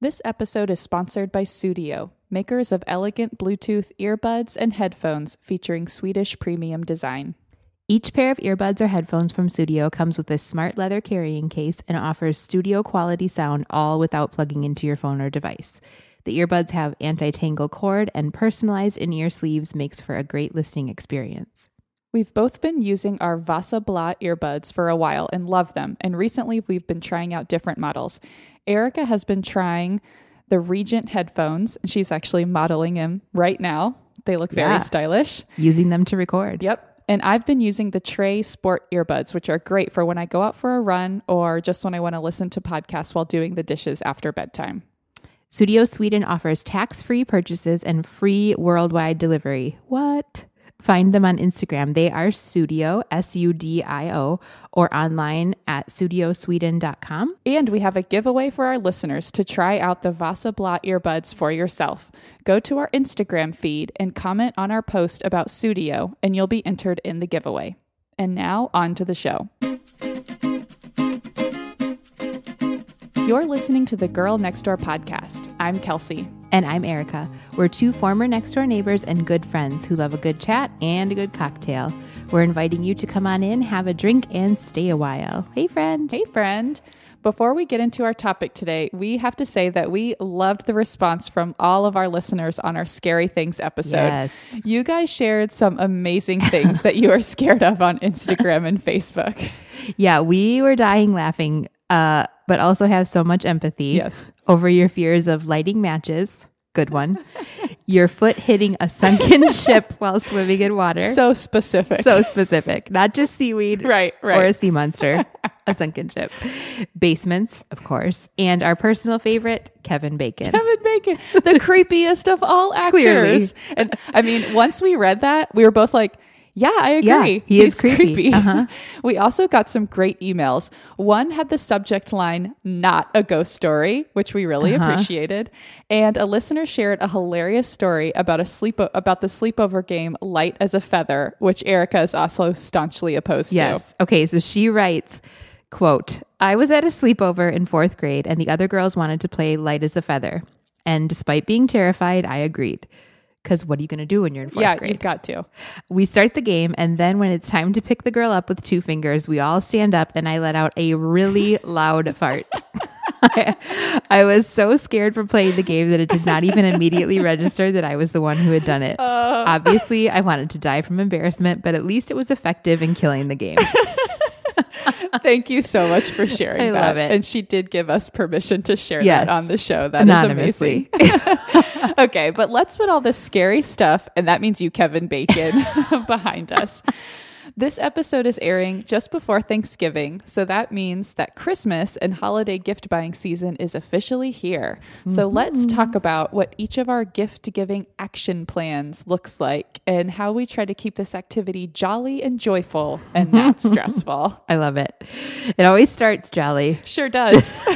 This episode is sponsored by Sudio, makers of elegant Bluetooth earbuds and headphones featuring Swedish premium design. Each pair of earbuds or headphones from Sudio comes with a smart leather carrying case and offers studio quality sound all without plugging into your phone or device. The earbuds have anti-tangle cord and personalized in-ear sleeves makes for a great listening experience. We've both been using our Vasa Blå earbuds for a while and love them, and recently we've been trying out different models. Erica has been trying the Regent headphones, and she's actually modeling them right now. They look very Yeah. stylish. Using them to record. Yep. And I've been using the Trey Sport earbuds, which are great for when I go out for a run or just when I want to listen to podcasts while doing the dishes after bedtime. Sudio Sweden offers tax-free purchases and free worldwide delivery. What? Find them on Instagram. They are Sudio, S U D I O, or online at sudiosweden.com. And we have a giveaway for our listeners to try out the Vasa Blå earbuds for yourself. Go to our Instagram feed and comment on our post about Sudio, and you'll be entered in the giveaway. And now, on to the show. You're listening to the Girl Next Door podcast. I'm Kelsey. And I'm Erica. We're two former next door neighbors and good friends who love a good chat and a good cocktail. We're inviting you to come on in, have a drink, and stay a while. Hey, friend. Hey, friend. Before we get into our topic today, we have to say that we loved the response from all of our listeners on our Scary Things episode. Yes. You guys shared some amazing things that you are scared of on Instagram and Facebook. Yeah, we were dying laughing, uh, but also have so much empathy Yes. over your fears of lighting matches. Good one. your foot hitting a sunken ship while swimming in water. So specific. so specific, not just seaweed Right, right. or a sea monster, a sunken ship. Basements, of course, and our personal favorite, Kevin Bacon. Kevin Bacon, the creepiest of all actors. Clearly. And I mean, once we read that, we were both like, yeah, I agree. Yeah, he is He's creepy. Uh-huh. We also got some great emails. One had the subject line, not a ghost story, which we really Uh-huh. appreciated. And a listener shared a hilarious story about a sleep about the sleepover game Light as a Feather, which Erica is also staunchly opposed to. Yes. Okay, so she writes, quote, I was at a sleepover in fourth grade and the other girls wanted to play light as a feather. And despite being terrified, I agreed. Because what are you going to do when you're in fourth Yeah, grade? you've got to. We start the game, and then when it's time to pick the girl up with two fingers, we all stand up, and I let out a really loud fart. I, I was so scared from playing the game that it did not even immediately register that I was the one who had done it. Oh. Obviously, I wanted to die from embarrassment, but at least it was effective in killing the game. Thank you so much for sharing I that. love it. And she did give us permission to share Yes. that on the show. That is Anonymously. amazing. okay, but let's put all this scary stuff, and that means you, Kevin Bacon, behind us. This episode is airing just before Thanksgiving, so that means that Christmas and holiday gift buying season is officially here. So mm-hmm. let's talk about what each of our gift giving action plans looks like and how we try to keep this activity jolly and joyful and not stressful. I love it. It always starts jolly. Sure does.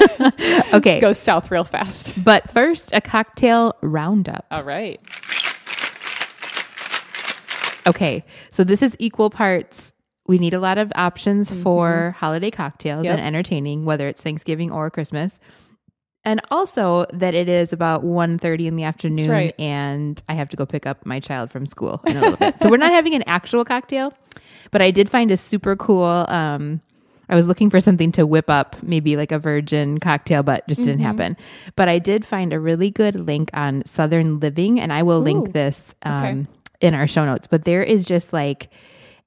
Okay. Goes south real fast. But first, a cocktail roundup. All right. Okay, so this is equal parts. We need a lot of options for holiday cocktails Mm-hmm. Yep. and entertaining, whether it's Thanksgiving or Christmas. And also that it is about 1.30 in the afternoon right. and I have to go pick up my child from school in a little bit. So we're not having an actual cocktail, but I did find a super cool um I was looking for something to whip up, maybe like a virgin cocktail, but just Mm-hmm. didn't happen. But I did find a really good link on Southern Living, and I will Ooh, link this um, in our show notes. But there is just like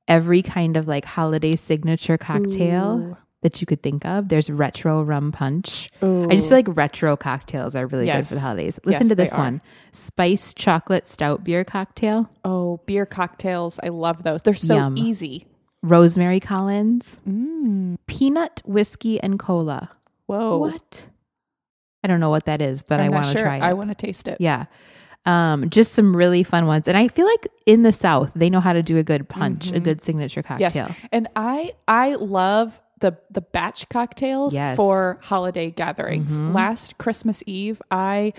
every kind of like holiday signature cocktail Ooh. that you could think of. There's retro rum punch. Ooh. I just feel like retro cocktails are really good for the holidays. Listen Yes, to this one spice chocolate stout beer cocktail, Oh, beer cocktails. I love those. They're so Yum. easy. rosemary Collins, Mm. peanut whiskey and cola. Whoa. What? I don't know what that is, but I'm I want to sure. try it. I want to taste it. yeah. Um, just some really fun ones. And I feel like in the South, they know how to do a good punch, a good signature cocktail. Mm-hmm. Yes. And I I love the the batch cocktails Yes. Mm-hmm. for holiday gatherings. Last Christmas Eve, I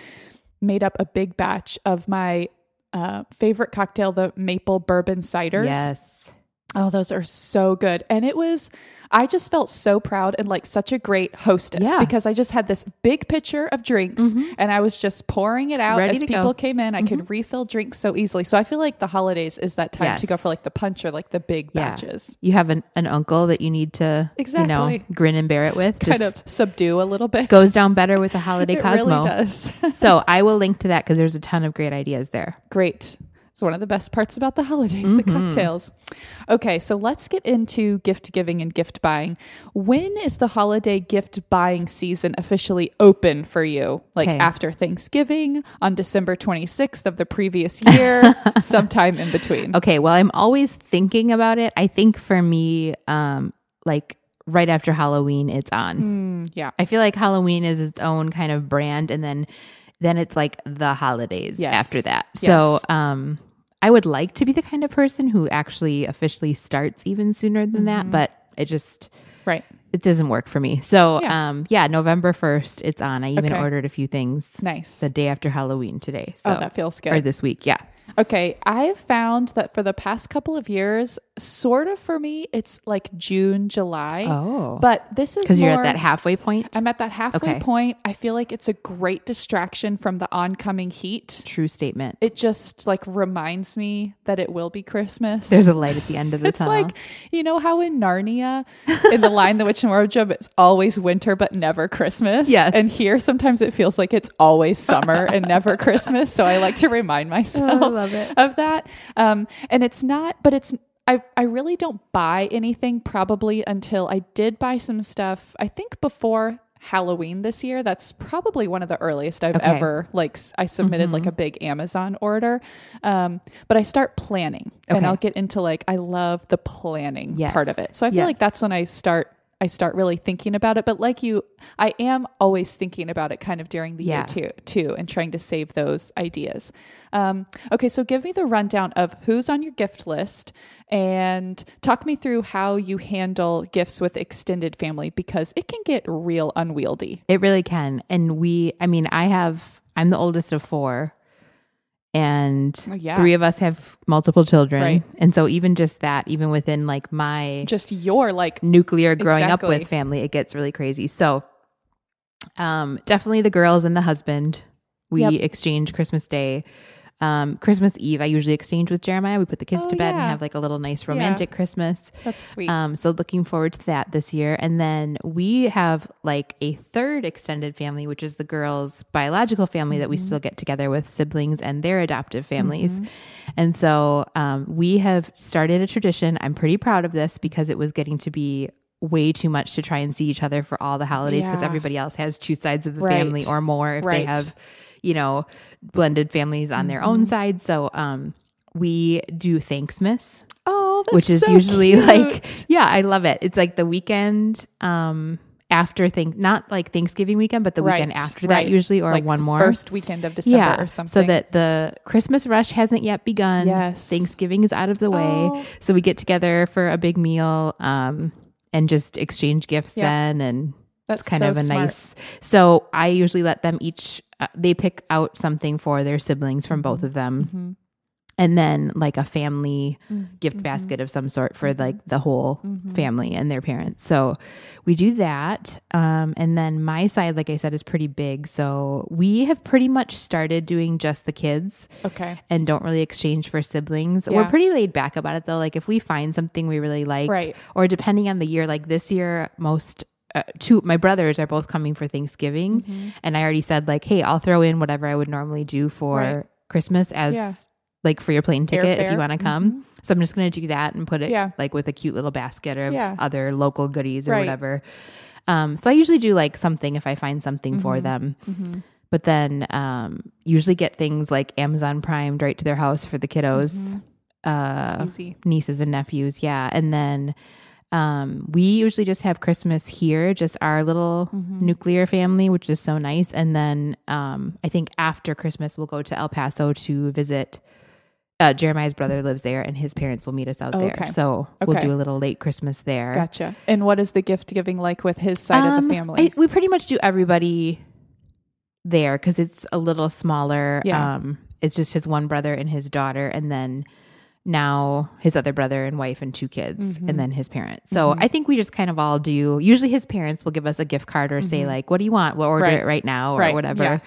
made up a big batch of my uh, favorite cocktail, the maple bourbon ciders. Yes. Oh, those are so good. And it was, I just felt so proud and like such a great hostess Yeah. because I just had this big pitcher of drinks mm-hmm. and I was just pouring it out Ready as people go. came in. I could mm-hmm. refill drinks so easily. So I feel like the holidays is that time to go for like the punch or like the big Yeah. batches. You have an, an uncle that you need to, you Exactly. know, grin and bear it with. Kind of subdue a little bit. goes down better with the holiday it Cosmo. really does. so I will link to that because there's a ton of great ideas there. Great. It's one of the best parts about the holidays, the Mm-hmm. cocktails. Okay, so let's get into gift giving and gift buying. When is the holiday gift buying season officially open for you? Like Okay. after Thanksgiving, on December 26th of the previous year, sometime in between. Okay, well, I'm always thinking about it. I think for me, um, like right after Halloween, it's on. Mm, yeah. I feel like Halloween is its own kind of brand, and then then it's like the holidays Yes. after that. So, um, I would like to be the kind of person who actually officially starts even sooner than Mm-hmm. that, but it just Right. it doesn't work for me. So, Yeah. um, yeah, November first, it's on. I even Okay. ordered a few things Nice. the day after Halloween today. So, oh, that feels good. or this week, yeah. Okay, I've found that for the past couple of years, sort of for me, it's like June, July. Oh, But this is because you're at that halfway point. I'm at that halfway Okay. point. I feel like it's a great distraction from the oncoming heat. True statement. It just like reminds me that it will be Christmas. There's a light at the end of the it's tunnel. like you know how in Narnia, in the Lion, the Witch, and Wardrobe, it's always winter but never Christmas. Yes. and here sometimes it feels like it's always summer and never Christmas. So I like to remind myself Oh, love it. of that. Um, and it's not, but it's. I, I really don't buy anything probably until I did buy some stuff. I think before Halloween this year. That's probably one of the earliest I've Okay. Mm-hmm. ever like I submitted like a big Amazon order. Um, but I start planning, and I'll get into like I love the planning Yes. part of it. So I feel Yes. like that's when I start I start really thinking about it. But like you, I am always thinking about it kind of during the Yeah. year too, too, and trying to save those ideas. Um, okay, so give me the rundown of who's on your gift list and talk me through how you handle gifts with extended family because it can get real unwieldy. It really can. And we, I mean, I have, I'm the oldest of four, and Oh, yeah. three of us have multiple children. Right. And so, even just that, even within like my Just your like nuclear growing up with family, it gets really crazy. So, um, definitely the girls and the husband. We Yep. exchange Christmas Day. Um, Christmas Eve, I usually exchange with Jeremiah. We put the kids Oh, to bed and have like a little nice romantic Christmas. that's sweet. Um, so looking forward to that this year. And then we have like a third extended family, which is the girls' biological family that we Mm-hmm. still get together with siblings and their adoptive families. And so um, we have started a tradition. I'm pretty proud of this because it was getting to be way too much to try and see each other for all the holidays because Yeah. everybody else has two sides of the Right. family or more if Right. they have you know blended families on their Mm-hmm. own side so um we do thanksmas oh, that's which is so usually cute. like yeah i love it it's like the weekend um after think not like thanksgiving weekend but the weekend Right, after that usually or Like one more first weekend of December yeah or something. so that the christmas rush hasn't yet begun Yes. thanksgiving is out of the way Oh. so we get together for a big meal um and just exchange gifts Yeah. then and that's kind so of a smart. nice so i usually let them each uh, they pick out something for their siblings from Mm-hmm. both of them Mhm. and then like a family Mm, gift basket of some sort for like the whole Mhm. family and their parents so we do that um, and then my side like i said is pretty big so we have pretty much started doing just the kids Okay. and don't really exchange for siblings we're pretty laid back about it though like if we find something we really like Right. or depending on the year like this year most uh, two my brothers are both coming for thanksgiving Mhm. and i already said like hey i'll throw in whatever i would normally do for Right. christmas as Yeah. like for your plane ticket if you want to come so i'm just going to do that and put it Yeah. like with a cute little basket of Yeah. other local goodies or Right. whatever um, so i usually do like something if i find something for Mhm. them Mhm. but then um, usually get things like amazon primed right to their house for the kiddos Mhm. uh, nieces and nephews yeah and then um, we usually just have christmas here just our little Mhm. nuclear family which is so nice and then um, i think after christmas we'll go to el paso to visit uh, jeremiah's brother lives there and his parents will meet us out Okay. there so we'll do a little late christmas there Gotcha. And what is the gift giving like with his side of Um, the family? I- we pretty much do everybody there because it's a little smaller Yeah. um it's just his one brother and his daughter and then now his other brother and wife and two kids and then his parents. So I think we just kind of all do usually his parents will give us a gift card or say like what do you want? We'll order Right. it right now or Right. whatever. Yeah.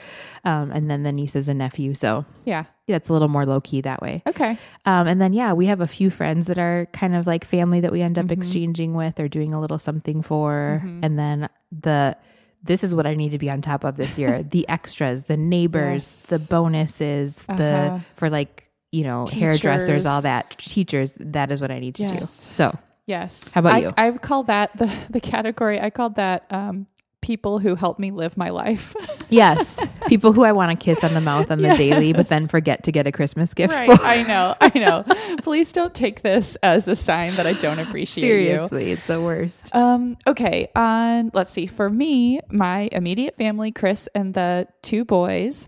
Um, and then the nieces and nephew. So Yeah. that's a little more low key that way. Okay. Um, and then yeah, we have a few friends that are kind of like family that we end up Mm-hmm. exchanging with or doing a little something for. And then the this is what I need to be on top of this year: the extras, the neighbors, Yes. the bonuses, Uh-huh. the for like you know hairdressers, all that teachers. That is what I need to do. So Yes. How about I, you? I've called that the the category. I called that um, people who help me live my life. yes, people who I want to kiss on the mouth on the daily, but then forget to get a Christmas gift. right. for. I know. I know. Please don't take this as a sign that I don't appreciate you. Seriously, it's the worst. Um, okay. On let's see. For me, my immediate family, Chris and the two boys.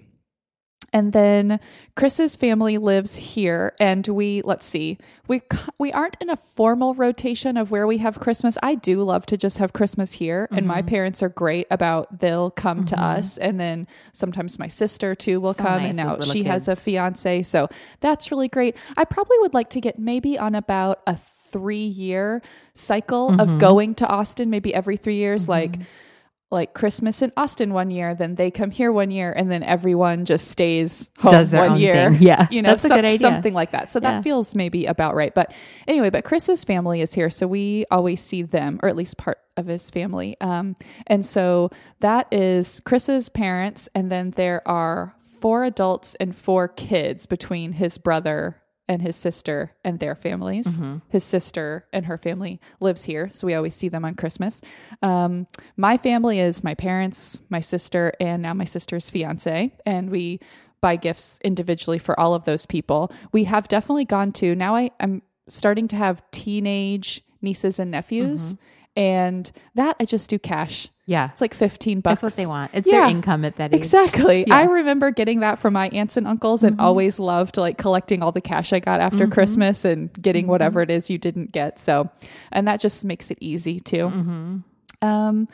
And then Chris's family lives here and we let's see. We we aren't in a formal rotation of where we have Christmas. I do love to just have Christmas here and Mm-hmm. my parents are great about they'll come to us and then sometimes my sister too will So come nice and now she has a fiance. So that's really great. I probably would like to get maybe on about a three year cycle Mm-hmm. of going to Austin, maybe every three years, like like Christmas in Austin one year, then they come here one year, and then everyone just stays home Does their one own year. thing. Yeah, you know, that's a good idea. something like that. So Yeah. that feels maybe about right. But anyway, but Chris's family is here, so we always see them, or at least part of his family. Um, and so that is Chris's parents, and then there are four adults and four kids between his brother and his sister and their families. Mm-hmm. His sister and her family lives here, so we always see them on Christmas. Um, my family is my parents, my sister, and now my sister's fiance, and we buy gifts individually for all of those people. We have definitely gone to now. I am starting to have teenage nieces and nephews, and that I just do cash. Yeah, It's like fifteen bucks. that's what they want. It's Yeah. their income at that age. Exactly. Yeah. I remember getting that from my aunts and uncles and always loved like collecting all the cash I got after Christmas and getting whatever it is you didn't get. So, and that just makes it easy too. Um,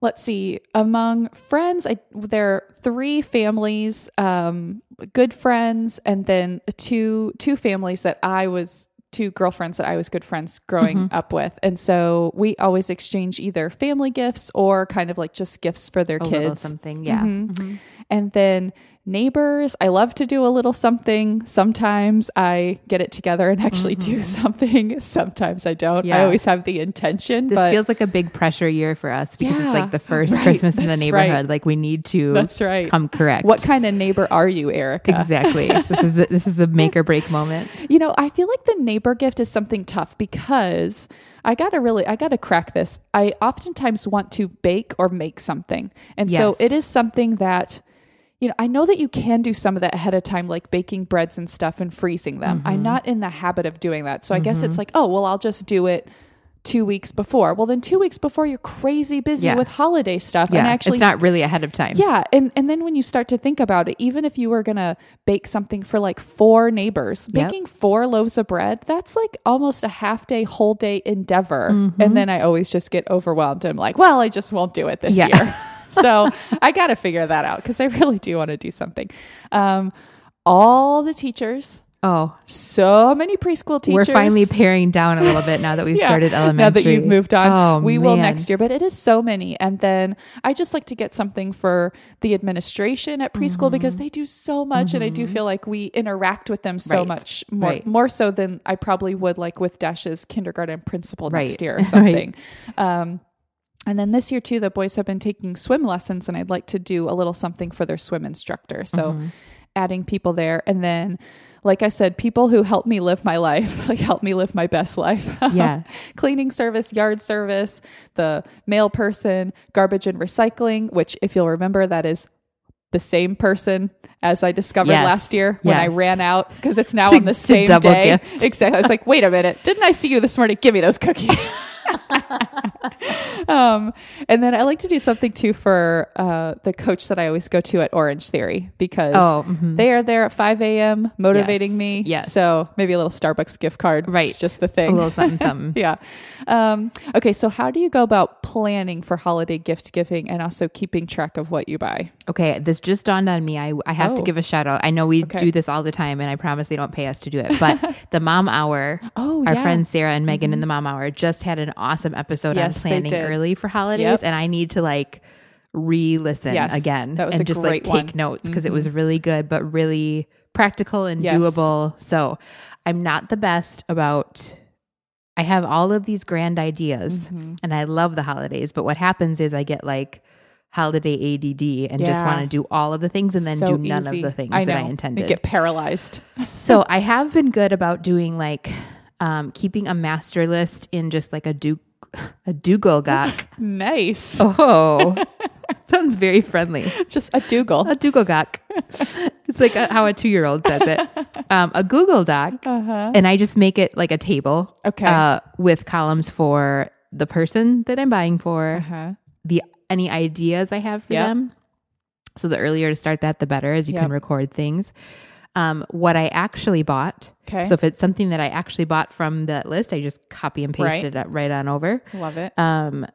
let's see. Among friends, I, there are three families, um, good friends, and then two two families that I was two girlfriends that I was good friends growing up with, and so we always exchange either family gifts or kind of like just gifts for their A kids. something. Yeah. Mhm. Mhm. And then neighbors, I love to do a little something. Sometimes I get it together and actually do something. Sometimes I don't. I Mm-hmm. Always have the intention, This but feels like a big pressure year for us because Yeah, it's like the first right. Christmas in the neighborhood. right. Like we need to that's right. come correct. What kind of neighbor are you, Erica? exactly? this is a, this is a make or break moment. You know, I feel like the neighbor gift is something tough because I gotta really, I gotta crack this. I oftentimes want to bake or make something. And so it is something that, you know, I know that you can do some of that ahead of time, like baking breads and stuff and freezing them. Mm-hmm. I'm not in the habit of doing that. So I guess it's like, oh, well, I'll just do it two weeks before. Well, then two weeks before, you're crazy busy Yeah. with holiday stuff. Yeah, and actually, it's not really ahead of time. yeah, and and then when you start to think about it, even if you were gonna bake something for like four neighbors, Yep. baking four loaves of bread, that's like almost a half day, whole day endeavor. Mm-hmm. And then I always just get overwhelmed. I'm like, well, I just won't do it this Yeah. year. so I got to figure that out because I really do want to do something. Um, all the teachers, Oh, so many preschool teachers. we're finally paring down a little bit now that we've Yeah, started elementary. Now that you've moved on, Oh, we will next year. But it is so many. And then I just like to get something for the administration at preschool because Mm-hmm. they do so much, and I do feel like we interact with them so Right, much more, right. more so than I probably would like with Dash's kindergarten principal Right, next year or something. Um, and then this year too, the boys have been taking swim lessons, and I'd like to do a little something for their swim instructor. So Mm-hmm. adding people there, and then. Like I said, people who help me live my life, like help me live my best life. Yeah. Cleaning service, yard service, the mail person, garbage and recycling, which if you'll remember, that is the same person as I discovered Yes. last year when I ran out because it's now a- on the same day. gift. Exactly. I was like, wait a minute, didn't I see you this morning? Give me those cookies. um, and then I like to do something too for uh, the coach that I always go to at Orange Theory because Oh, mhm. they are there at 5 a.m. motivating Yes, me. yes. So maybe a little Starbucks gift card. Right. It's just the thing. a little something, something. yeah. Um, okay. So how do you go about planning for holiday gift giving and also keeping track of what you buy? Okay, this just dawned on me. I, I have to Oh. give a shout out. I know we Okay. do this all the time, and I promise they don't pay us to do it. But the Mom Hour, Oh, our yeah. friends Sarah and Megan in the Mom Hour just had an awesome episode Yes, on planning early for holidays, Yep. and I need to like re-listen Yes, again that was and just like great take one. Mm-hmm. notes because it was really good, but really practical and Yes. doable. So I'm not the best about. I have all of these grand ideas, Mm-hmm. and I love the holidays. But what happens is I get like holiday ADD and just want to do all of the things and then So do none easy. of the things I that I intended. You get paralyzed. so I have been good about doing like um, keeping a master list in just like a do a Doc. nice. oh, sounds very friendly. Just a Dougal. A Doc. It's like a, how a two year old says it. Um, a Google Doc, Uh-huh. and I just make it like a table. Okay. Uh, with columns for the person that I'm buying for, Uh-huh. the any ideas I have for Yep. them. So the earlier to start that, the better, as you Yep. can record things. Um, what I actually bought. Okay. So if it's something that I actually bought from that list, I just copy and paste Right. it right on over. Love it. Um,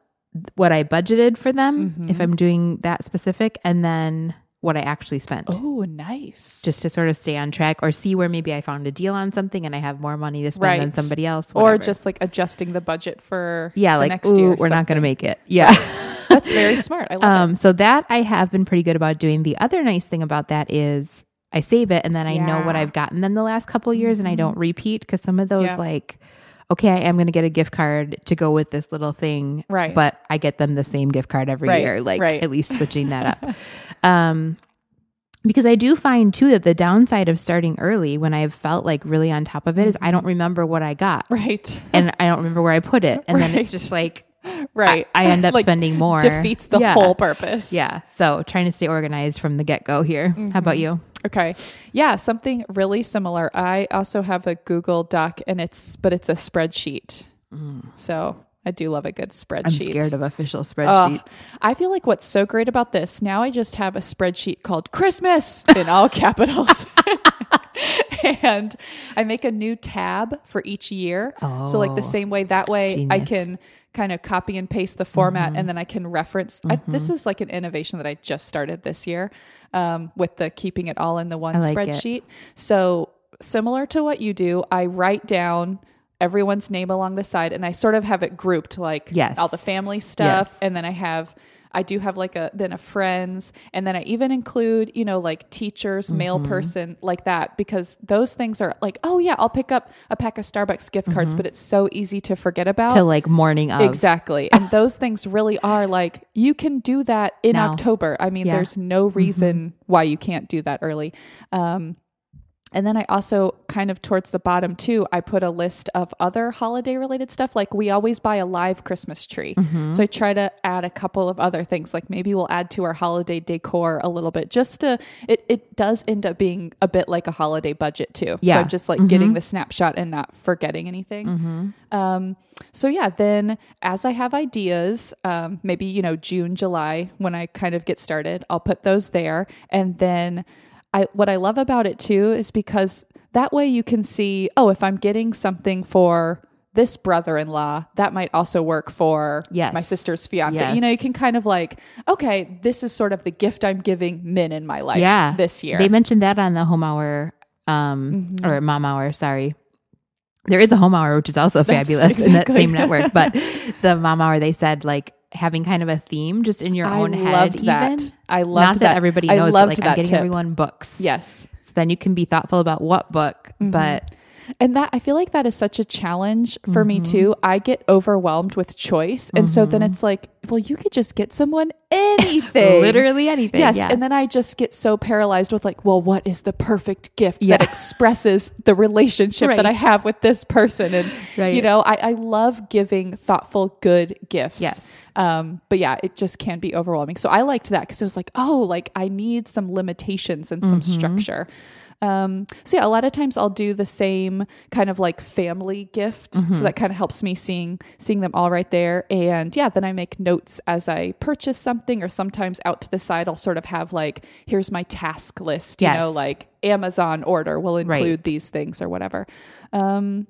what I budgeted for them, Mhm. if I'm doing that specific, and then what I actually spent. Oh, nice. Just to sort of stay on track or see where maybe I found a deal on something and I have more money to spend than Right. somebody else. or just like adjusting the budget for yeah, the like next ooh, year. we're not going to make it. Yeah. That's very smart. I love Um, so that I have been pretty good about doing. The other nice thing about that is I save it and then I know what Mm-hmm. I've gotten them the last couple of years and I don't repeat because some of those Yeah. like, okay, I am going to get a gift card to go with this little thing, Right. But I get them the same gift card every Right, year, like right. at least switching that up. um, because I do find too that the downside of starting early when I've felt like really on top of it is I Mm-hmm. don't remember what I got. Right. and I don't remember where I put it, and then it's just like right. I end up Like, spending more. Defeats the Yeah. whole purpose. Yeah. So trying to stay organized from the get go here. How Mm-hmm. about you? Okay. Yeah, something really similar. I also have a Google Doc and it's but it's a spreadsheet. So I do love a good spreadsheet. Mm. I'm scared of official Oh, spreadsheets. I feel like what's so great about this now I just have a spreadsheet called Christmas in all capitals. and I make a new tab for each year. So like the Oh, same way that way I can kind of copy and paste the format and then I can reference I, this is like an innovation that I just started this year um, with the keeping it all in the one like it. spreadsheet. So similar to what you do, I write down everyone's name along the side and I sort of have it grouped like Yes. all the family stuff Yes. and then I have I do have like a then a friends and then I even include, you know, like teachers, mail Mm-hmm. person like that because those things are like, oh yeah, I'll pick up a pack of Starbucks gift cards, Mm-hmm. but it's so easy to forget about. To like morning of. Exactly. And those things really are like you can do that in Now. October. I mean, Yeah. Mm-hmm. there's no reason why you can't do that early. Um, and then I also kind of towards the bottom too, I put a list of other holiday related stuff. Like we always buy a live Christmas tree. Mm-hmm. So I try to add a couple of other things. Like maybe we'll add to our holiday decor a little bit just to, it, it does end up being a bit like a holiday budget too. Yeah. So I'm just like getting the snapshot and not forgetting anything. Um, so yeah, then as I have ideas, um, maybe you know June, July, when I kind of get started, I'll put those there, and then I what I love about it too is because that way you can see, oh, if I'm getting something for this brother-in-law, that might also work for Yes. my sister's fiance. Yes. You know, you can kind of like, okay, this is sort of the gift I'm giving men in my life Yeah. this year. They mentioned that on the home hour, um, or mom hour, sorry. There is a home hour, which is also That's fabulous in that same network. But the mom hour, they said like having kind of a theme just in your I own head, loved that. even. I loved Not that, that. everybody I knows, but loved like I'm getting tip. everyone books. Yes. So then you can be thoughtful about what book, Mm-hmm. but And that I feel like that is such a challenge for me Mm-hmm. too. I get overwhelmed with choice. And so then it's like, well, you could just get someone anything. literally anything. Yes. yeah. And then I just get so paralyzed with like, well, what is the perfect gift Yeah. that expresses the relationship that I have with this person? And Right. you know, I, I love giving thoughtful, good gifts. Yes. Um, but yeah, it just can be overwhelming. So I liked that because it was like, oh, like I need some limitations and some Mm-hmm. structure. Um, so yeah, a lot of times I'll do the same kind of like family gift. Mm-hmm. So that kind of helps me seeing seeing them all right there. And yeah, then I make notes as I purchase something, or sometimes out to the side, I'll sort of have like, here's my task list, you Yes. know, like Amazon order will include Right. these things or whatever. Um,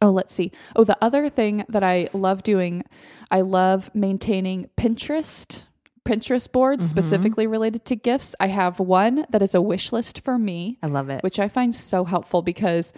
oh, let's see. Oh, the other thing that I love doing, I love maintaining Pinterest. Pinterest boards Mm-hmm. specifically related to gifts. I have one that is a wish list for me I love it. which I find so helpful because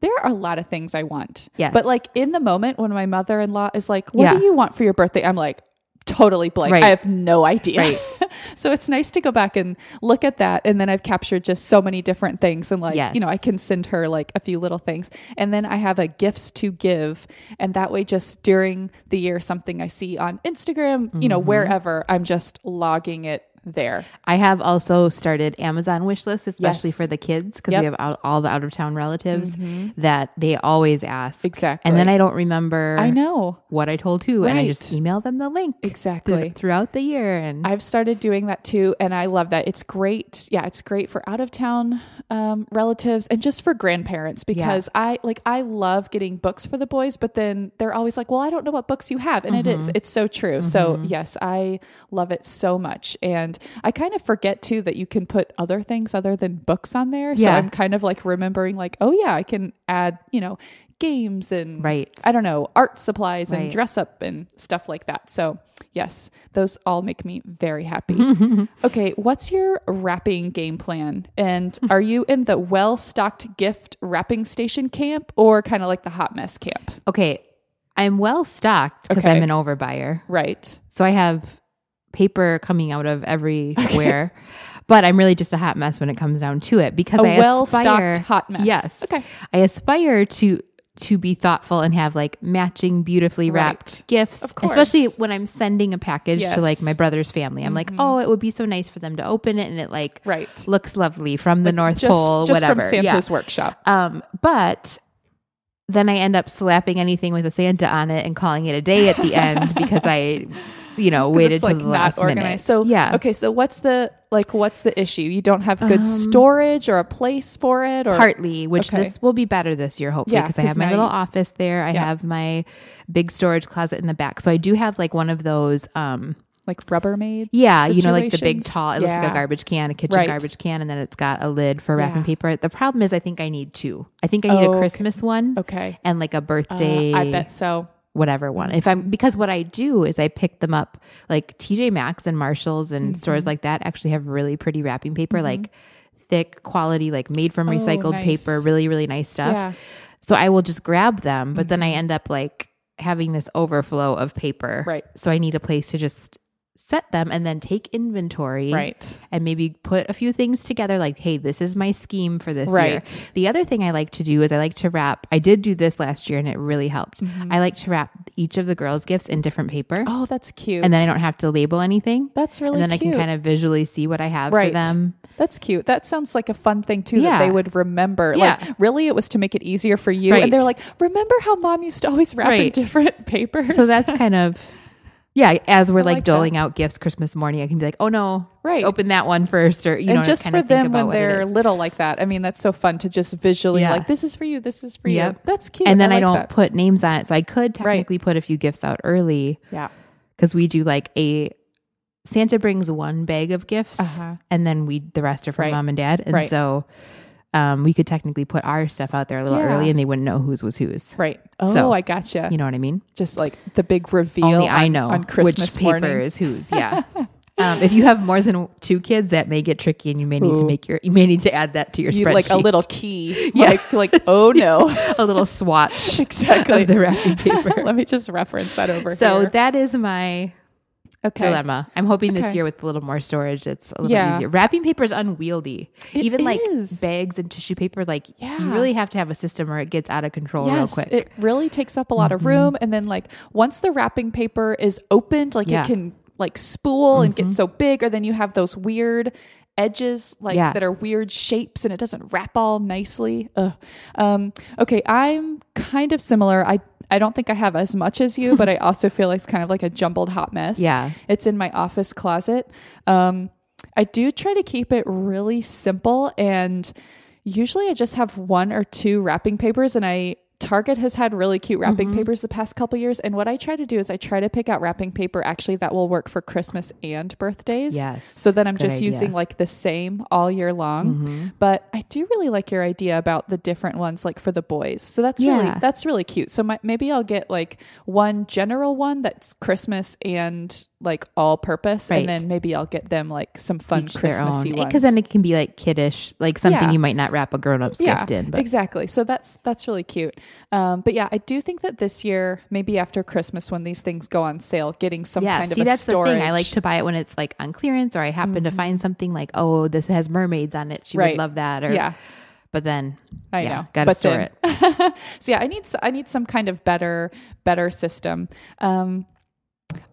there are a lot of things I want. Yes. But like in the moment when my mother in law is like, What Yeah. do you want for your birthday? I'm like, totally blank. Right. I have no idea. Right. so it's nice to go back and look at that. And then I've captured just so many different things. And like, Yes. you know, I can send her like a few little things. And then I have a gifts to give. And that way, just during the year, something I see on Instagram, you know, Mm-hmm. wherever, I'm just logging it there. I have also started Amazon wish lists, especially Yes. for the kids, because Yep. we have out, all the out of town relatives that they always ask. Exactly. And then I don't remember I know. what I told who, and I just Right. email them the link Exactly. th- throughout the year. And I've started doing that too, and I love that. It's great. Yeah, it's great for out of town um, relatives and just for grandparents because I like I love getting books for the boys, but then they're always like, "Well, I don't know what books you have," and it Mm-hmm. is. It's so true. So yes, I love it so much, and I kind of forget too that you can put other things other than books on there. So I'm kind of like remembering, like, oh yeah, I can add, you know. Games and Right. I don't know, art supplies and dress up and stuff like that. So, yes, those all make me very happy. okay, what's your wrapping game plan? And are you in the well stocked gift wrapping station camp or kind of like the hot mess camp? okay, I'm well stocked because Okay. I'm an overbuyer. Right. So I have paper coming out of everywhere. But I'm really just a hot mess when it comes down to it because A I well aspire, stocked hot mess. Yes. Okay. I aspire to to be thoughtful and have like matching beautifully wrapped Right. gifts Of course. especially when i'm sending a package Yes. to like my brother's family i'm like oh it would be so nice for them to open it and it like Right. looks lovely from the north Just, pole just whatever from Santa's workshop. um but then i end up slapping anything with a santa on it and calling it a day at the end because i you know waited it's till like the not last minute organized. So yeah Okay, so what's the like what's the issue? You don't have good Um, storage or a place for it or partly, which Okay. this will be better this year, hopefully, Yeah, because I 'cause have my little you- office there. I Yeah. have my big storage closet in the back. So I do have like one of those, um, like Rubbermaid? yeah, you know, like the big tall, it looks like a garbage can, a kitchen Right. garbage can, and then it's got a lid for wrapping Yeah. paper. The problem is, I think I need two. I think I need Oh, a okay. Christmas one Okay. and like a Uh, birthday. I bet so. Whatever one. If I'm because what I do is I pick them up like TJ Maxx and Marshalls and Mm-hmm. stores like that actually have really pretty wrapping paper, like thick quality, like made from recycled Oh, nice. paper, really, really nice stuff. Yeah. So I will just grab them, but then I Mhm. end up like having this overflow of paper. Right. So I need a place to just set them and then take inventory Right. and maybe put a few things together like hey this is my scheme for this year Right. the other thing i like to do is i like to wrap i did do this last year and it really helped i like to wrap each of the girls gifts in different paper Mm-hmm. Oh, that's cute. and then i don't have to label anything That's really cute. and then cute. i can kind of visually see what i have Right. for them That's cute. That sounds like a fun thing too Yeah. that they would remember. Yeah. Like really it was to make it easier for you. Right. And they're like, remember how mom used to always wrap in different papers? so that's kind of yeah as we're like, like doling out gifts christmas morning i can be like oh no Right. open that one first or you know just for them when they're little like that. I mean, that's so fun to just visually Yeah. like this is for you, this is for Yep. you. That's cute. and then I, like don't that. put names on it. So I could technically put a few gifts out early Yeah. because we do like a Santa brings one bag of gifts Uh-huh. and then we the rest are from Right. mom and dad. And Right. so um, we could technically put our stuff out there a little Yeah. early and they wouldn't know whose was whose. Right. Oh, So, I gotcha. You know what I mean? just like the big reveal Only on, I know on Christmas which paper morning. is whose. Yeah. um, if you have more than two kids, that may get tricky, and you may need to make your you may need to add that to your You spreadsheet. like a little key. Yeah. Like like oh no. a little swatch exactly. of the wrapping paper. Let me just reference that over so here. that is my okay. dilemma. I'm hoping this Okay. year with a little more storage, it's a little Yeah. easier. Wrapping paper is unwieldy. It Even like bags and tissue paper, like Yeah. you really have to have a system or it gets out of control real quick. Mm-hmm. it really takes up a lot of room. And then like once the wrapping paper is opened, like Yeah. it can like spool and Mhm. get so big, or then you have those weird edges like Yeah. that are weird shapes and it doesn't wrap all nicely. Ugh. Um, okay, I'm kind of similar. I I don't think I have as much as you, but I also feel like it's kind of like a jumbled hot mess. yeah. It's in my office closet. Um, I do try to keep it really simple, and usually I just have one or two wrapping papers, and I Target has had really cute wrapping Mm-hmm. papers the past couple years. And what I try to do is I try to pick out wrapping paper actually that will work for Christmas and birthdays. Yes. So then I'm just idea. using like the same all year long. Mm-hmm. But I do really like your idea about the different ones like for the boys. So that's really that's really cute. So my, maybe I'll get like one general one that's Christmas and like all purpose Right. and then maybe I'll get them like some fun Each Christmassy ones. Because then it can be like kiddish, like something Yeah. you might not wrap a grown up's gift in. But exactly. So that's that's really cute. Um, but yeah, I do think that this year, maybe after Christmas, when these things go on sale, getting some yeah, kind see, of a that's storage. Mm-hmm. the thing. I like to buy it when it's like on clearance, or I happen to find something like, oh, this has mermaids on it. She Right. would love that. Or, yeah, But then, I yeah, know. Got to store then- it. so yeah, I need I need some kind of better better system. Um,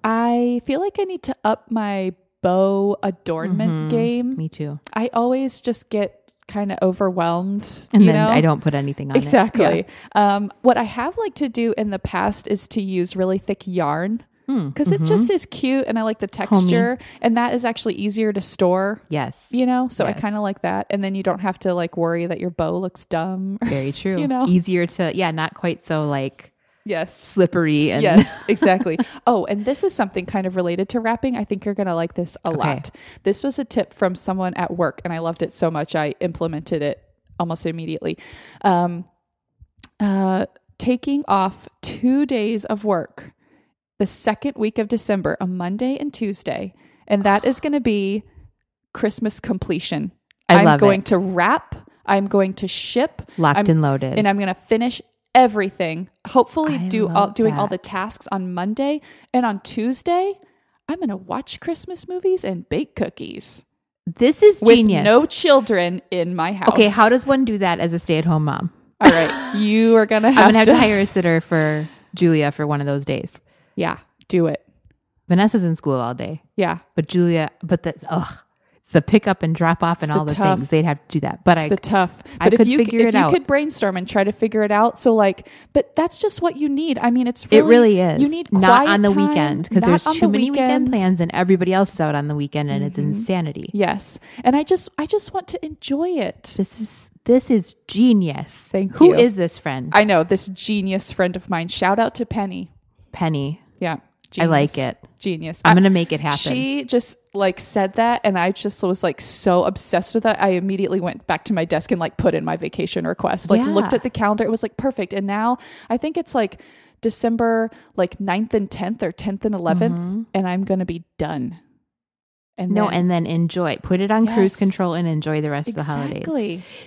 I feel like I need to up my bow adornment Mhm. game. Me too. I always just get kind of overwhelmed. And then know? I don't put anything on exactly. it. Um, what I have liked to do in the past is to use really thick yarn Hmm. because it just is cute and I like the texture, and that is actually easier to store. Yes. You know, so I kind of like that, and then you don't have to like worry that your bow looks dumb. Very true. You know? Easier to, yeah, not quite so like yes. slippery and Yes, exactly. oh, and this is something kind of related to wrapping. I think you're going to like this a Okay. lot. This was a tip from someone at work, and I loved it so much I implemented it almost immediately. Um, uh, taking off two days of work the second week of December, a Monday and Tuesday, and that is going to be Christmas completion. I am going it. to wrap. I'm going to ship locked I'm- and loaded. and I'm going to finish everything. Hopefully, I do all, doing all the tasks on Monday and on Tuesday. I'm going to watch Christmas movies and bake cookies this is with genius. no children in my house. okay, how does one do that as a stay at home mom? All right, you are going to have I'm gonna have to. to hire a sitter for Julia for one of those days. yeah, do it. Vanessa's in school all day, Yeah, but Julia, but that's ugh, it's the pick up and drop off and all the things. They'd have to do that, but I it's the tough. I if could you figure if it you out. could brainstorm and try to figure it out, so like, but that's just what you need. I mean, it's it really, really is. You need not on the time, weekend because there's too the many weekend weekend. plans and everybody else is out on the weekend and it's Mhm. insanity. Yes, and I just I just want to enjoy it. This is this is genius. Thank Who you. Who is this friend? I know this genius friend of mine. Shout out to Penny. Penny. Yeah, I like it. Genius. I'm gonna make it happen. She just like said that, and I just was like so obsessed with that. I immediately went back to my desk and like put in my vacation request. Like Yeah. looked at the calendar, it was like perfect. And now I think it's like December like 9th and 10th or 10th and 11th, and I'm gonna be done. And Mm-hmm. no, then- and then enjoy. Put it on cruise control and enjoy the rest of the holidays.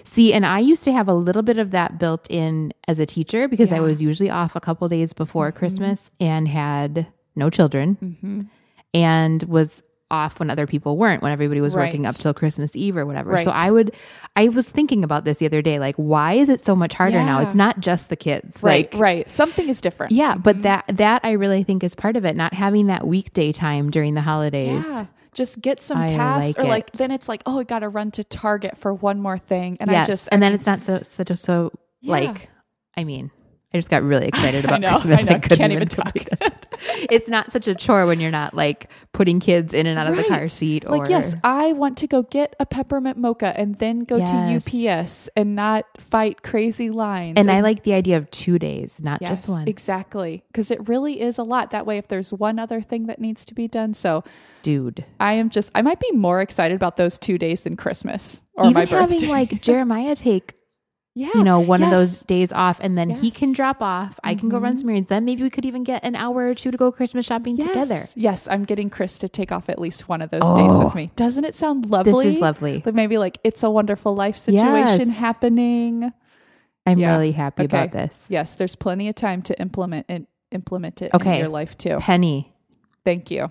See, and I used to have a little bit of that built in as a teacher because I was usually off a couple days before Christmas and had no children hmm and was off when other people weren't, when everybody was working up till Christmas Eve or whatever. Right. So I would, I was thinking about this the other day, like, why is it so much harder now? It's not just the kids. Right, like, right. Something is different. Yeah, but mm-hmm. that that I really think is part of it. Not having that weekday time during the holidays. Yeah. Just get some I tasks, like or like it. then it's like, oh, I got to run to Target for one more thing, and yes, I just and I then mean, it's not so a so Yeah. like. I mean, I just got really excited I about know, Christmas. I know, couldn't can't even talk. it's not such a chore when you're not like putting kids in and out of the car seat. Or like yes, I want to go get a peppermint mocha and then go Yes. to UPS and not fight crazy lines. and I like the idea of two days, not yes, just one. exactly because it really is a lot. That way, if there's one other thing that needs to be done, so Dude, I am just I might be more excited about those two days than Christmas or even my birthday. having like Jeremiah take yeah, you know one of those days off, and then he can drop off. I can go run Mhm. some errands. Then maybe we could even get an hour or two to go Christmas shopping Yes. together. Yes, I'm getting Chris to take off at least one of those days Oh. with me. Doesn't it sound lovely? This is lovely. Like maybe like it's a wonderful life situation Yes. happening. I'm Yeah. really happy Okay. about this. Yes, there's plenty of time to implement and implement it Okay. in your life too. Penny, Thank you.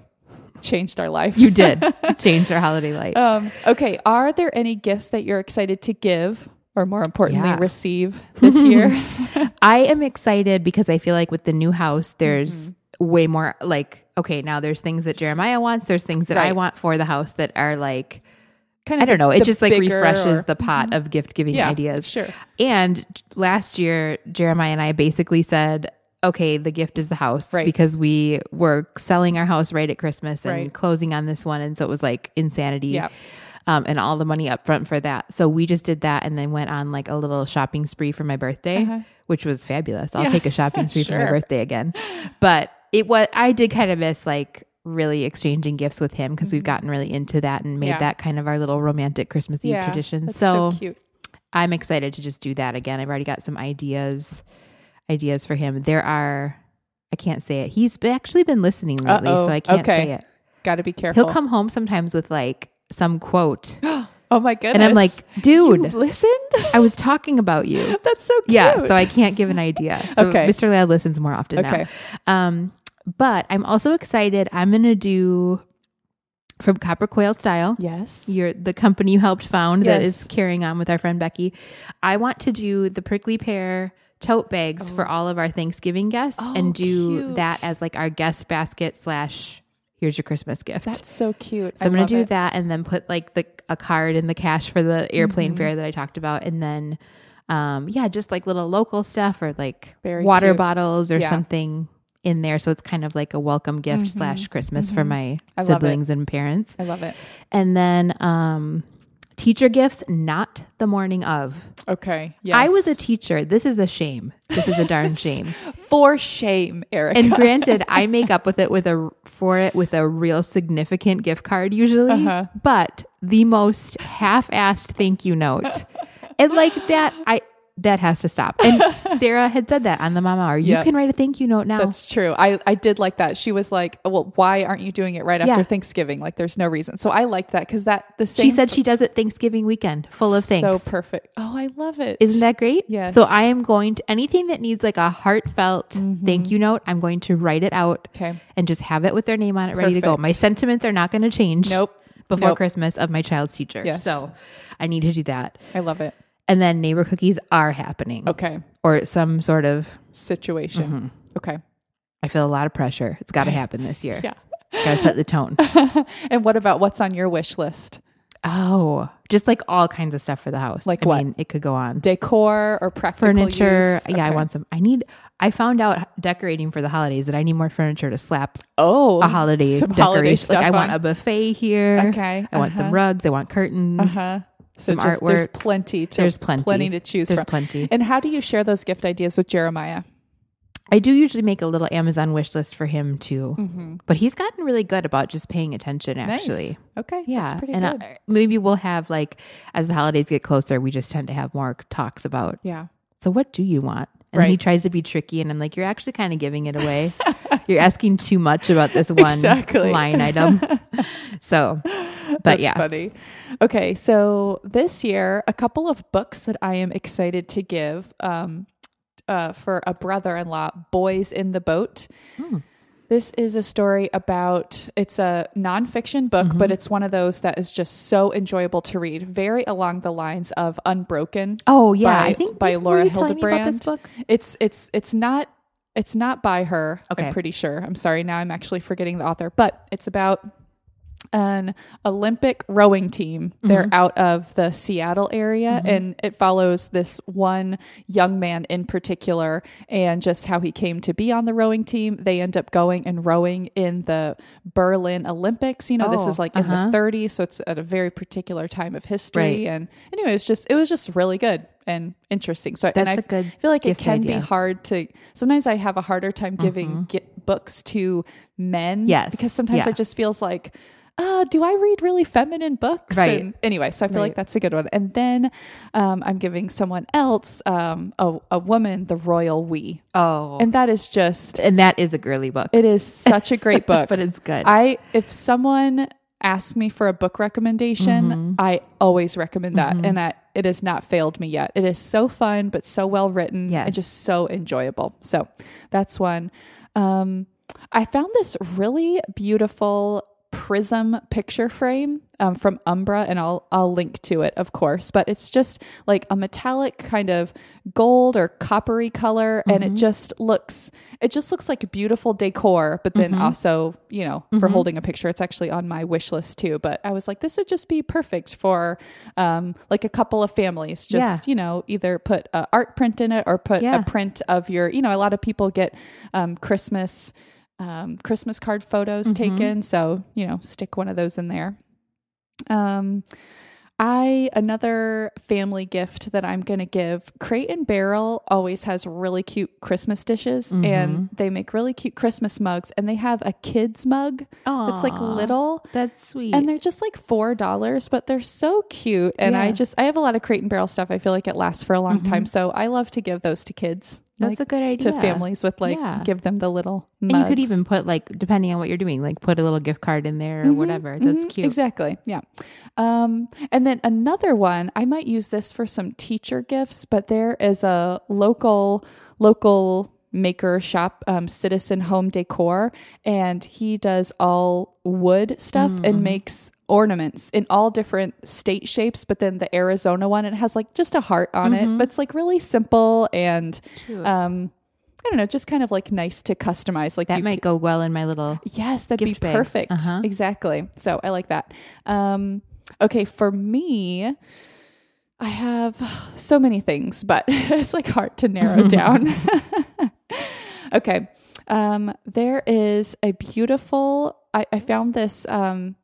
Changed our life. you did change our holiday light. um, okay. Are there any gifts that you're excited to give, or more importantly, Yeah. receive this year? I am excited because I feel like with the new house, there's Mm-hmm. way more like, okay, now there's things that Jeremiah wants, there's things that I want for the house that are like, kind of I don't know, it just like refreshes or- the pot of gift giving yeah, ideas. Sure. And last year, Jeremiah and I basically said, okay, the gift is the house Right. because we were selling our house right at Christmas and Right. closing on this one. And so it was like insanity. Yeah. Um, and all the money up front for that. So we just did that and then went on like a little shopping spree for my birthday, Uh-huh. which was fabulous. I'll Yeah. take a shopping spree for my birthday again. But it was, I did kind of miss like really exchanging gifts with him because we've gotten really into that and made Mm-hmm. Yeah. that kind of our little romantic Christmas Eve Yeah, tradition. So, so cute. I'm excited to just do that again. I've already got some ideas, ideas for him. There are, I can't say it. He's actually been listening lately, Uh-oh. so I can't Okay. say it. Got to be careful. He'll come home sometimes with like some quote, Oh my goodness. and I'm like, you dude, listened? I was talking about you. That's so cute. Yeah, so I can't give an idea. So Okay. Mr. Ladd listens more often Okay. now. Um, but I'm also excited. I'm gonna do from Copper Quail Style. Yes. You're the company you helped found that Yes. is carrying on with our friend Becky. I want to do the prickly pear tote bags for all of our Thanksgiving guests Oh, and do cute. that as like our guest basket slash here's your Christmas gift. That's so cute. so I'm gonna do it. that and then put like the a card in the cash for the airplane Mm-hmm. fare that I talked about, and then um yeah, just like little local stuff or like Very water cute. bottles or Yeah. something in there. So it's kind of like a welcome gift slash Christmas for my Mm-hmm. I siblings and parents. I love it. And then um teacher gifts not the morning of. Okay. Yes. I was a teacher. This is a shame. This is a darn shame. For shame, Eric. And granted, I make up with it with a for it with a real significant gift card usually, Uh-huh. but the most half-assed thank you note. and like that I that has to stop. And Sarah had said that on the Mama Hour. You Yeah. can write a thank you note now. That's true. I, I did like that. She was like, "Well, why aren't you doing it right after Yeah. Thanksgiving? Like, there's no reason." So I like that because that the same. she said she does it Thanksgiving weekend, full of thanks. So perfect. Oh, I love it. Isn't that great? Yes. So I am going to anything that needs like a heartfelt Mm-hmm. thank you note, I'm going to write it out okay? and just have it with their name on it ready to go. My sentiments are not going to change. Nope. Before Nope. Christmas of my child's teacher. Yes. So I need to do that. I love it. And then neighbor cookies are happening Okay. or some sort of, Situation. Mm-hmm. Okay. I feel a lot of pressure. It's got to happen this year. Yeah. Got to set the tone. and what about what's on your wish list? Oh, just like all kinds of stuff for the house. Like I what? mean, it could go on. Decor or practical Furniture. use? Yeah, I want some. I need, I found out decorating for the holidays that I need more furniture to slap Oh, a holiday some decoration. holiday like I want a buffet here. Okay, I want some uh-huh. rugs. I want curtains. Uh-huh. So some just, there's plenty to There's plenty. plenty to choose There's from. plenty. And how do you share those gift ideas with Jeremiah? I do usually make a little Amazon wish list for him too, Mm-hmm. but he's gotten really good about just paying attention. Actually, Nice. Okay. yeah, That's pretty and good. I- maybe we'll have like as the holidays get closer, we just tend to have more talks about. yeah. So, what do you want? And then he tries to be tricky, and I'm like, you're actually kind of giving it away. you're asking too much about this one Exactly. line item. so, but That's yeah, funny. Okay, so this year, a couple of books that I am excited to give um, uh, for a brother-in-law, "Boys in the Boat." Hmm. This is a story about. It's a nonfiction book, Mm-hmm. but it's one of those that is just so enjoyable to read. Very along the lines of "Unbroken." Oh yeah, by- I think by Laura you telling me about this Hillenbrand. book. It's it's it's not it's not by her. Okay. I'm pretty sure. I'm sorry. Now I'm actually forgetting the author, but it's about an Olympic rowing team. They're Mm-hmm. out of the Seattle area and it follows this one young man in particular and just how he came to be on the rowing team. They end up going and rowing in the Berlin Olympics. You know, this Oh, is like in uh-huh. the 30s, so it's at a very particular time of history. Right. And anyway, it's just it was just really good and interesting. So and I That's good feel like it can be idea. Mm-hmm. hard to sometimes I have a harder time giving get books to men. Yes. Because sometimes Yeah. it just feels like, uh, do I read really feminine books? Right. And anyway, so I feel Right. like that's a good one. And then um, I'm giving someone else, um, a, a woman, the Royal We. Oh, and, that is just, And that is a girly book, it is such a great book. but it's good. I if someone asks me for a book recommendation, Mm-hmm. I always recommend that, and that it has not failed me yet. It is so fun, but so well written, Yes. and just so enjoyable. So that's one. Um, I found this really beautiful prism picture frame um, from Umbra, and I'll I'll link to it, of course. But it's just like a metallic kind of gold or coppery color, and Mm-hmm. it just looks it just looks like a beautiful decor. But then Mm-hmm. also, you know, for holding a picture, it's actually on my wish list too. But I was like, this would just be perfect for um, like a couple of families. Just Yeah. you know, either put a art print in it or put Yeah. a print of your. You know, a lot of people get um, Christmas um, Christmas card photos Mm-hmm. taken. So, you know, stick one of those in there. Um, I another family gift that I'm going to give. Crate and Barrel always has really cute Christmas dishes, Mm-hmm. and they make really cute Christmas mugs. And they have a kids mug that's like little, That's sweet. and they're just like four dollars, but they're so cute. And I just I have a lot of Crate and Barrel stuff. I feel like it lasts for a long time, so I love to give those to kids. That's like, a good idea. to families with like Yeah. give them the little And you could even put like depending on what you're doing, like put a little gift card in there or Mhm, whatever. That's mhm, cute. Exactly. Yeah. Um, and then another one, I might use this for some teacher gifts, but there is a local local maker shop, um, Citizen Home Decor, and he does all wood stuff Mm-hmm. and makes ornaments in all different state shapes. But then the Arizona one, it has like just a heart on it, but it's like really simple and Mm-hmm. Um, I don't know, just kind of like nice to customize. Like that you might go well in my little. Yes, that'd be perfect. Uh-huh. Exactly. So I like that. Um, okay, for me, I have so many things, but it's like hard to narrow down. okay. Um, there is a beautiful, I, I found this um,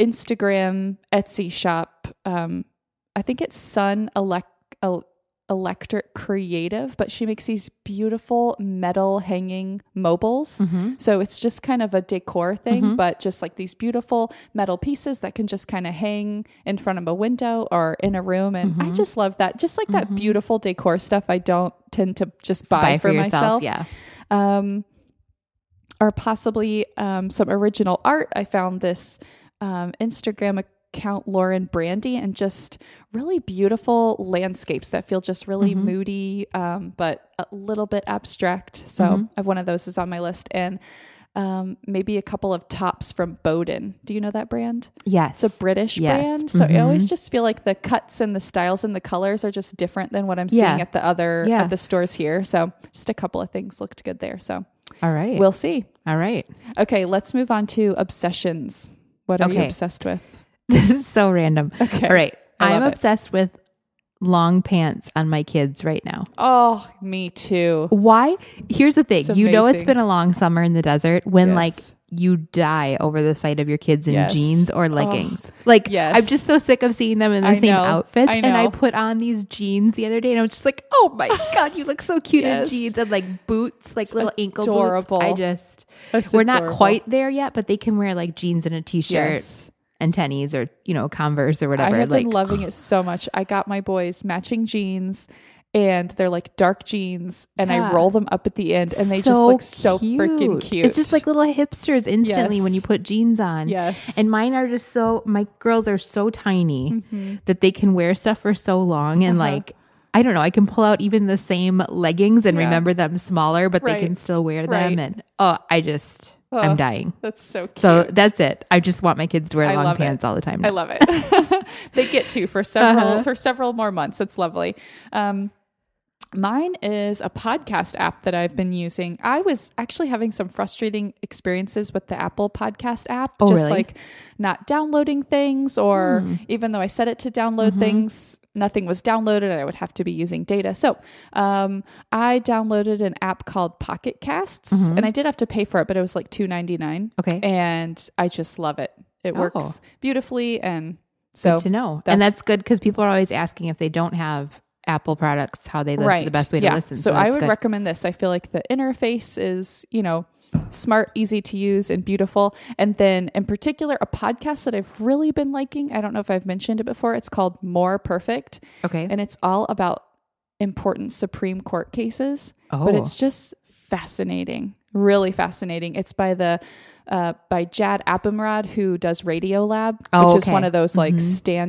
Instagram Etsy shop. Um, I think it's Sun Elec- El- Electric Creative, but she makes these beautiful metal hanging mobiles. Mm-hmm. So it's just kind of a decor thing, but just like these beautiful metal pieces that can just kind of hang in front of a window or in a room. And Mm-hmm. I just love that. Just like that beautiful decor stuff I don't tend to just buy, Buy for, for yourself. myself. Yeah. Um, or possibly um, some original art. I found this um, Instagram account, Lauren Brandy, and just really beautiful landscapes that feel just really Mm-hmm. moody, um, but a little bit abstract. So Mm-hmm. I have one of those is on my list, and um, maybe a couple of tops from Boden. Do you know that brand? Yes. It's a British Yes. brand. So I Mhm. always just feel like the cuts and the styles and the colors are just different than what I'm Yeah. seeing at the other Yeah. at the stores here. So just a couple of things looked good there. So All right. we'll see. All right. Okay, let's move on to obsessions. What are you obsessed with? This is so random. Okay. All right. I I'm love it. obsessed with long pants on my kids right now. Oh, me too. Why? Here's the thing. You know it's been a long summer in the desert when Yes. like you die over the sight of your kids in Yes. jeans or leggings. Like Yes. I'm just so sick of seeing them in the I same know. outfits. I And I put on these jeans the other day and I was just like, oh my God, you look so cute Yes. in jeans and like boots, like little ankle adorable. boots. I just That's we're not quite there yet, but they can wear like jeans and a t-shirt Yes. And tennies or, you know, Converse or whatever. I have like been loving it so much. I got my boys matching jeans and they're like dark jeans and I roll them up at the end and they just look so freaking cute. It's just like little hipsters instantly when you put jeans on. Yes. And mine are just so my girls are so tiny that they can wear stuff for so long and Mm-hmm. Uh-huh. like I don't know, I can pull out even the same leggings and Yeah. remember them smaller, but Right. they can still wear them Right. and oh, I just Oh, I'm dying. That's so cute. So that's it. I just want my kids to wear I long love it. pants all the time. I love it. they get to for several Uh-huh. for several more months. It's lovely. Um, mine is a podcast app that I've been using. I was actually having some frustrating experiences with the Apple Podcast app, Oh, just really? like not downloading things, or Hmm. even though I set it to download Mm-hmm. things. Nothing was downloaded, and I would have to be using data. So, um, I downloaded an app called Pocket Casts, and I did have to pay for it, but it was like two ninety nine. Mm-hmm. Okay. and I just love it. It Oh. works beautifully, and so good to know. that's- and that's good because people are always asking if they don't have Apple products, how they li- the best way to listen. So, I would good. recommend this. I feel like the interface is, you know, smart, easy to use, and beautiful. And then, in particular, a podcast that I've really been liking. I don't know if I've mentioned it before. It's called More Perfect, okay. and it's all about important Supreme Court cases. oh, But it's just fascinating, really fascinating. It's by the uh, by Jad Abumrad, who does Radiolab, Oh, which is one of those like Mhm.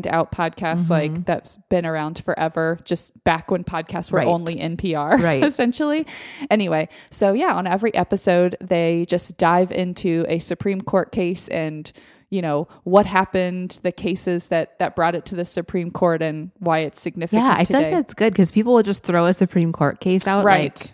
standout podcasts, Mm-hmm. like that's been around forever, just back when podcasts were Right. only NPR, Right. essentially. Anyway, so yeah, on every episode, they just dive into a Supreme Court case and you know what happened, the cases that that brought it to the Supreme Court, and why it's significant. yeah, I today. feel like that's good because people will just throw a Supreme Court case out. right, Like,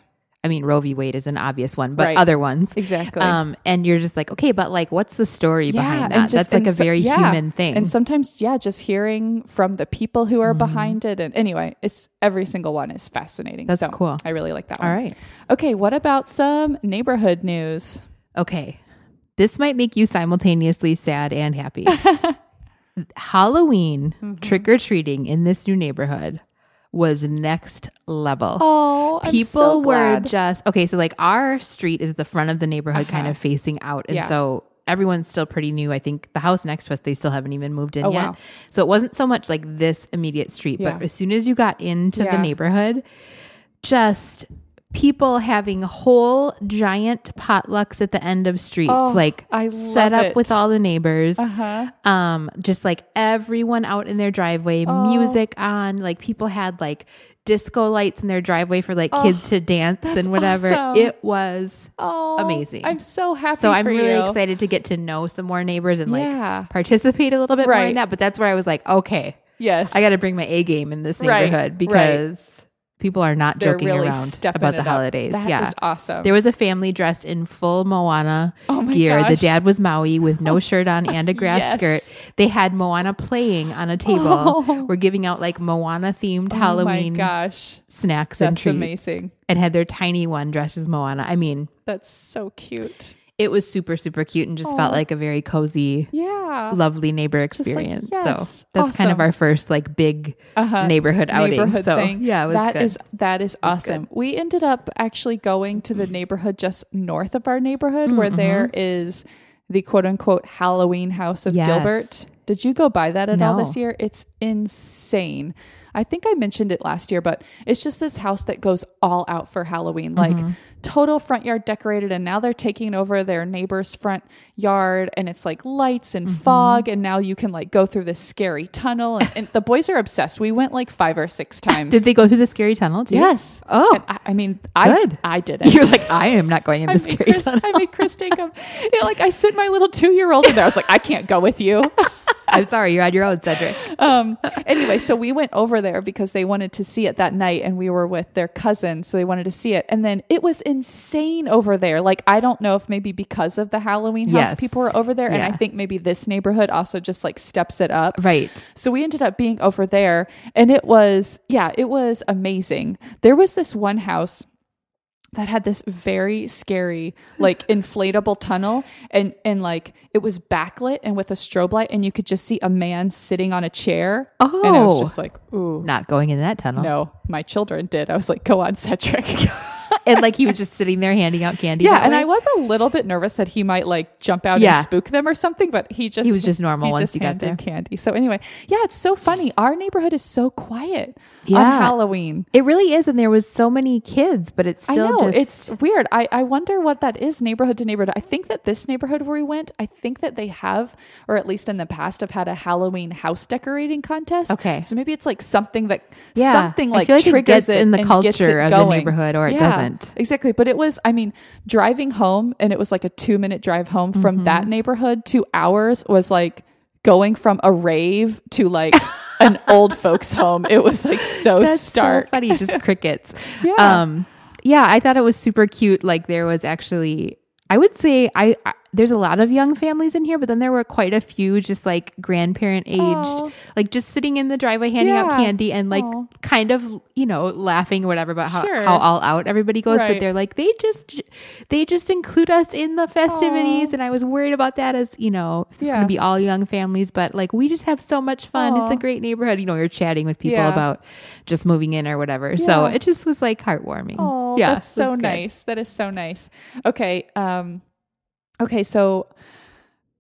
I mean, Roe v. Wade is an obvious one, but Right. other ones. exactly. Um, and you're just like, okay, but like, what's the story behind that? just- That's like a so- very yeah. human thing. And sometimes, yeah, just hearing from the people who Mm-hmm. are behind it. And anyway, it's every single one is fascinating. That's so cool. I really like that All one. right. Okay, what about some neighborhood news? Okay. This might make you simultaneously sad and happy. Halloween Mm-hmm. trick or treating in this new neighborhood was next level. Oh, I'm People so were just okay. So like our street is at the front of the neighborhood, kind Uh-huh. of facing out, and Yeah. so everyone's still pretty new. I think the house next to us, they still haven't even moved in Oh, yet. wow. So it wasn't so much like this immediate street, Yeah. but as soon as you got into Yeah. the neighborhood, just people having whole giant potlucks at the end of streets, Oh, like I set up with all the neighbors. Uh-huh. Um, just like everyone out in their driveway, Oh. music on. Like people had like disco lights in their driveway for like kids to dance and whatever. awesome. It was Oh, Amazing. I'm so happy. so I'm really you. excited to get to know some more neighbors and like Yeah. participate a little bit more in that. But that's where I was like, okay, Yes, I got to bring my A game in this neighborhood right. because people are not They're joking really around about the up. holidays. That yeah. is awesome. There was a family dressed in full Moana Oh gear. The dad was Maui with no oh, shirt on and a grass Yes. skirt. They had Moana playing on a table. Oh. We're giving out like Moana themed oh Halloween gosh, snacks and that's treats. amazing. And had their tiny one dressed as Moana. I mean, That's so cute. It was super, super cute and just felt like a very cozy, Yeah. lovely neighbor like, experience. yes, so that's kind of our first like big uh-huh. neighborhood outing. neighborhood so thing. yeah, That good. is- that is awesome. We ended up actually going to the neighborhood just north of our neighborhood where there is the quote unquote Halloween house of Yes. Gilbert. Did you go by that at all this year? It's insane. I think I mentioned it last year, but it's just this house that goes all out for Halloween. Like mm-hmm. total front yard decorated and now they're taking over their neighbor's front yard and it's like lights and mm-hmm. fog and now you can like go through this scary tunnel and, and the boys are obsessed. We went like 5 or 6 times. Did they go through the scary tunnel too? Yes. Oh. I, I mean, I Good. I did it. You're like, I am not going in I the scary Chris, tunnel. I made Chris take him. You know, like I sent my little two year old in there. I was like, I can't go with you. I'm sorry, you're on your own, Cedric. Um. Anyway, so we went over there because they wanted to see it that night, and we were with their cousin, so they wanted to see it. And then it was insane over there. Like I don't know if maybe because of the Halloween house, Yes. people were over there, and I think maybe this neighborhood also just like steps it up. Right. So we ended up being over there and it was, yeah, it was amazing. There was this one house that had this very scary like inflatable tunnel and and like it was backlit and with a strobe light and you could just see a man sitting on a chair and I was Oh. just like ooh Not going in that tunnel. no my children did I was like go on Cedric and like he was just sitting there handing out candy. yeah and way? I was a little bit nervous that he might like jump out Yeah. and spook them or something but he just He was just normal he once just you got there. candy so anyway yeah it's so funny our neighborhood is so quiet on Yeah. Halloween It really is, and there was so many kids, but it's still I know just it's weird. I, I wonder what that is neighborhood to neighborhood. I think that this neighborhood where we went, I think that they have, or at least in the past, have had a Halloween house decorating contest. Okay. so maybe it's like something that Yeah. something like like it triggers gets in the culture it of the neighborhood, or it Yeah, doesn't. exactly. But it was, I mean, driving home, and it was like a two minute drive home Mm-hmm. from that neighborhood. Two hours was like going from a rave to like an old folks home. It was like so That's stark. so funny, just crickets. Yeah. Um, yeah, I thought it was super cute. Like there was actually, I would say, I, I there's a lot of young families in here, but then there were quite a few just like grandparent aged, like just sitting in the driveway handing out candy and like Aw. kind of you know laughing or whatever about how, Sure. how all out everybody goes. But they're like they just they just include us in the festivities, Aw. and I was worried about that as you know it's Yeah. gonna be all young families, but like we just have so much fun. It's a great neighborhood. You know, you're chatting with people Yeah. about just moving in or whatever. So it just was like heartwarming. Oh, yeah, that's so nice. That is so nice. Okay. Um, okay. So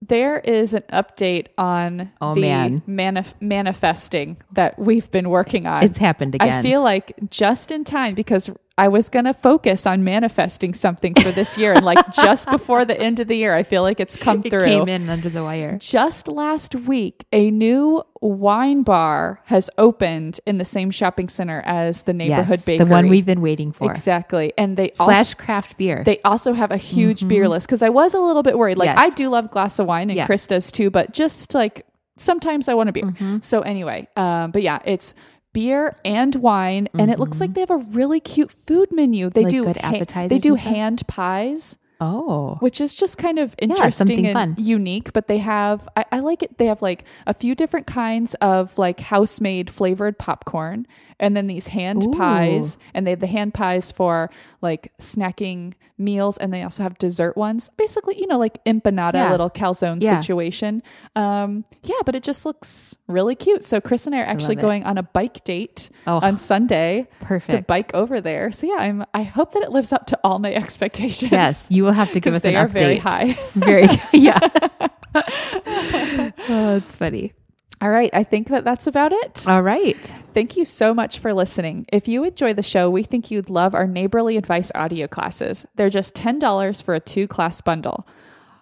there is an update on Oh, the man. manif- manifesting that we've been working on. It's happened again. I feel like just in time because I was going to focus on manifesting something for this year. And like just before the end of the year, I feel like it's come it through. came in under the wire. Just last week, a new wine bar has opened in the same shopping center as the neighborhood yes, bakery. the one we've been waiting for. Exactly. And they Slash also craft beer. they also have a huge beer list because I was a little bit worried. Like Mm-hmm. Yes. I do love glass of wine and Yeah. Chris does too, but just like sometimes I want a beer. Mm-hmm. So anyway, um, but yeah, it's beer and wine, and it looks like they have a really cute food menu. They Mm-hmm. Like do good ha- appetizers they do and stuff? hand pies. Oh. which is just kind of interesting and fun. unique. But they have, I, I like it. They have like a few different kinds of like house made flavored popcorn, and then these hand Ooh. pies, and they have the hand pies for like snacking meals, and they also have dessert ones. Basically, you know, like empanada, Yeah. little calzone Yeah. situation. Um, yeah, but it just looks really cute. So Chris and I are actually it. going on a bike date Oh. on Sunday Perfect. to bike over there. So yeah, I'm. I hope that it lives up to all my expectations. Yes, you will have to give us an they are update. very high. Very, yeah. oh, it's funny. All right, I think that that's about it. All right. Thank you so much for listening. If you enjoy the show, we think you'd love our neighborly advice audio classes. They're just $10 for a two class bundle.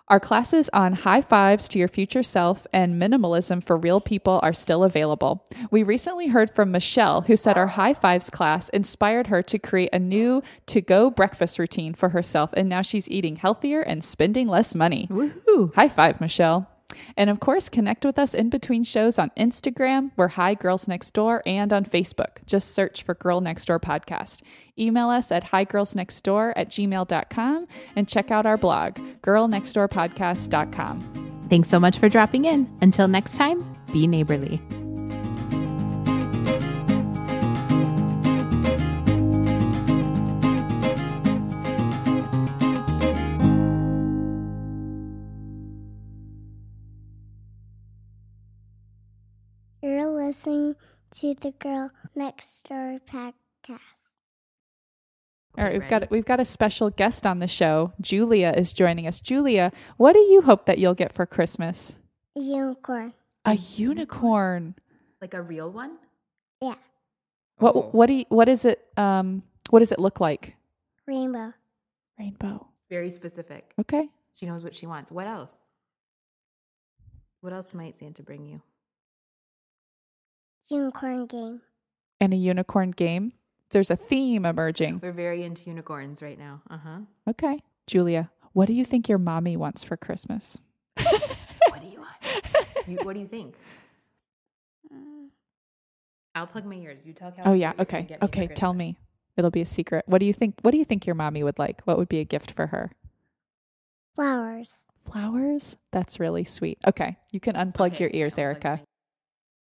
Our classes on high fives to your future self and minimalism for real people are still available. We recently heard from Michelle, who said our high fives class inspired her to create a new to go breakfast routine for herself, and now she's eating healthier and spending less money. Woohoo. High five, Michelle. And of course, connect with us in between shows on Instagram. We're Hi Girls Next Door and on Facebook. Just search for Girl Next Door Podcast. Email us at higirlsnextdoor at gmail.com and check out our blog, girlnextdoorpodcast.com. Thanks so much for dropping in. Until next time, be neighborly. Listening to the Girl Next Door podcast. All right, we've got we've got a special guest on the show. Julia is joining us. Julia, what do you hope that you'll get for Christmas? A unicorn. A unicorn. Like a real one? Yeah. What what do you, what is it um what does it look like? Rainbow. Rainbow. Very specific. Okay. She knows what she wants. What else? What else might Santa bring you? Unicorn game. And a unicorn game. There's a theme emerging. We're very into unicorns right now. Uh huh. Okay. Julia, what do you think your mommy wants for Christmas? What do you want? you, what do you think? I'll plug my ears. You tell Kelsey. Oh yeah, okay. get me for Okay, tell me. It'll be a secret. What do you think what do you think your mommy would like? What would be a gift for her? Flowers. Flowers? That's really sweet. Okay. You can unplug Okay, your ears, Erica.